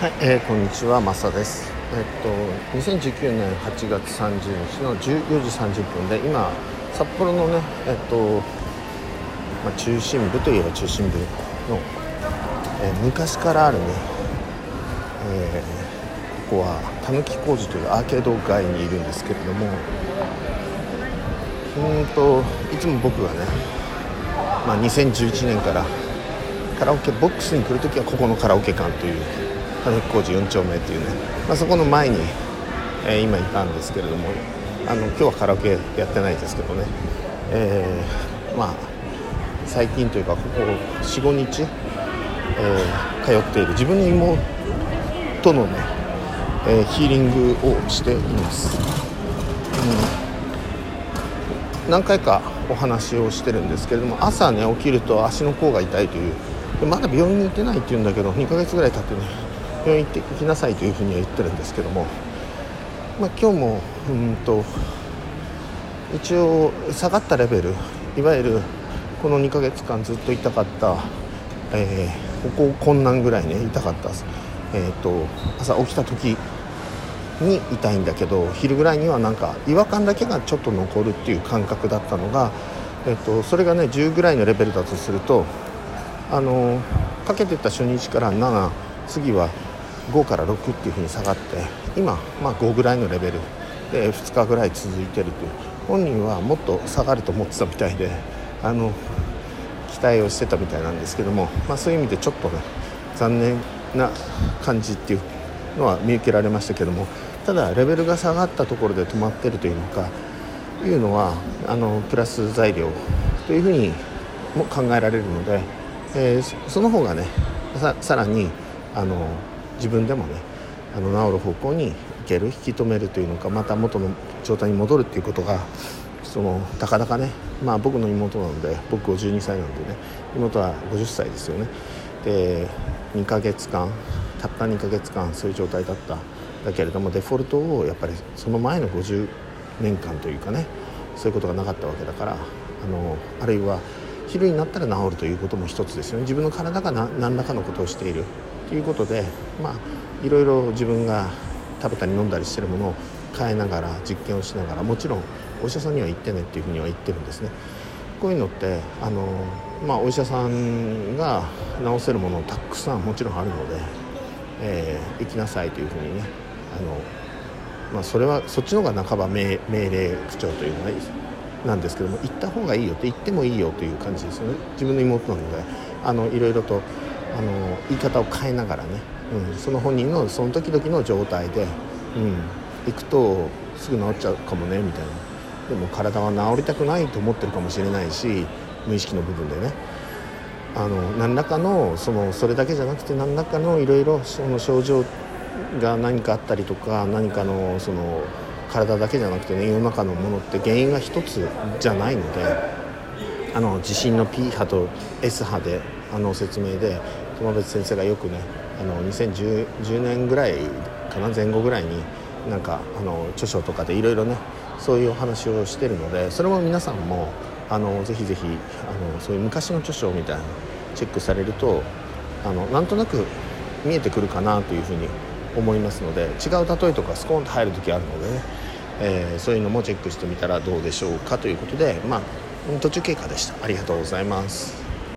はい、えー、こんにちは、マサです。えっと、2019年8月30日の14時30分で、今、札幌のね、えっと、まあ、中心部といえば中心部の、えー昔からあるね、えーここは、たぬき工事というアーケード街にいるんですけれども、うんと、いつも僕がね、まあ、2011年からカラオケボックスに来るときはここのカラオケ館という金木工事4丁目っていうね、まあ、そこの前に、えー今いたんですけれどもあの今日はカラオケやってないですけどね、えーまあ最近というかここ45日、えー通っている自分の妹のね、えーヒーリングをしています、うん。何回かお話をしてるんですけれども朝ね起きると足の甲が痛いというまだ病院に行ってないって言うんだけど2ヶ月ぐらい経ってね病院行ってきなさいというふうには言ってるんですけども、まあ、今日もうんと一応下がったレベルいわゆるこの2ヶ月間ずっと痛かった、えーここ困難ぐらいね痛かった、えー、と朝起きた時に痛いんだけど昼ぐらいにはなんか違和感だけがちょっと残るっていう感覚だったのが、えっとそれがね10ぐらいのレベルだとするとあのかけてた初日から7次は5から6っていうふうに下がって今、まあ、5ぐらいのレベル。で2日ぐらい続いてるという。本人はもっと下がると思ってたみたいであの期待をしてたみたいなんですけども、まあ、そういう意味でちょっとね残念な感じっていうのは見受けられましたけどもただレベルが下がったところで止まってるというのかいうのはあのプラス材料というふうにも考えられるので、えーその方がねささらにあの自分でもねあの治る方向に行ける引き止めるというのかまた元の状態に戻るっていうことがそのたかだかねまあ僕の妹なので僕52歳なんでね妹は50歳ですよね。で2ヶ月間たった2ヶ月間そういう状態だっただけれどもデフォルトをやっぱりその前の50年間というかねそういうことがなかったわけだからあのあるいは昼になったら治るということも一つですよね。自分の体が何らかのことをしている。ということでまあいろいろ自分が食べたり飲んだりしてるものを変えながら実験をしながらもちろんお医者さんには行ってねっていうふうには言ってるんですね。こういうのってあの、まあ、お医者さんが治せるものたくさんもちろんあるので、えー行きなさいというふうにねあの、まあ、それはそっちの方が半ば命令口調というのはなんですけども行った方がいいよって言ってもいいよという感じですよね。自分の妹なのであのいろいろとあの言い方を変えながらね、うん、その本人のその時々の状態で、うん、行くとすぐ治っちゃうかもねみたいな。でも体は治りたくないと思ってるかもしれないし無意識の部分でね。あの何らかのそのそれだけじゃなくて何らかのいろいろ症状が何かあったりとか何かのその体だけじゃなくてね世の中のものって原因が一つじゃないのであの地震の P 波と S 波であの説明で友別先生がよくねあの2010年ぐらいかな前後ぐらいになんかあの著書とかでいろいろねそういうお話をしてるのでそれも皆さんもあのぜひぜひあのそういう昔の著書みたいなチェックされるとあのなんとなく見えてくるかなというふうに思いますので違う例えとかスコーンと入る時あるのでね、えーそういうのもチェックしてみたらどうでしょうかということでまあ途中経過でした。ありがとうございます。